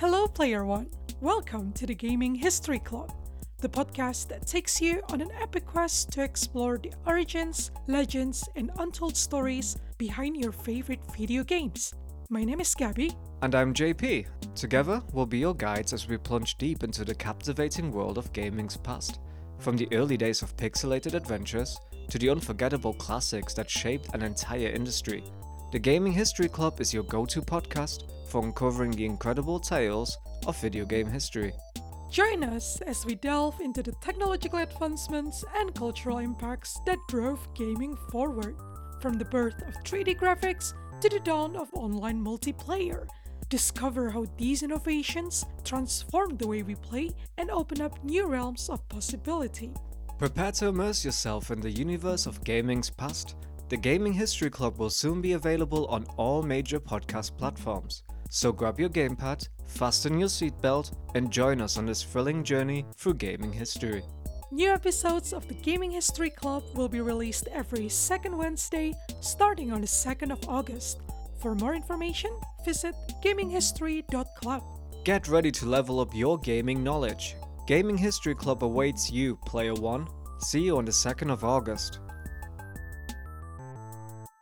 Hello, Player One. Welcome to the Gaming History Club, the podcast that takes you on an epic quest to explore the origins, legends, and untold stories behind your favorite video games. My name is Gabby. And I'm JP. Together, we'll be your guides as we plunge deep into the captivating world of gaming's past. From the early days of pixelated adventures to the unforgettable classics that shaped an entire industry, the Gaming History Club is your go to podcast for uncovering the incredible tales of video game history. Join us as we delve into the technological advancements and cultural impacts that drove gaming forward, from the birth of 3D graphics to the dawn of online multiplayer. Discover how these innovations transformed the way we play and open up new realms of possibility. Prepare to immerse yourself in the universe of gaming's past. The Gaming History Club will soon be available on all major podcast platforms. So grab your gamepad, fasten your seatbelt, and join us on this thrilling journey through gaming history. New episodes of the Gaming History Club will be released every second Wednesday, starting on the 2nd of August. For more information, visit gaminghistory.club. Get ready to level up your gaming knowledge. Gaming History Club awaits you, Player One. See you on the 2nd of August.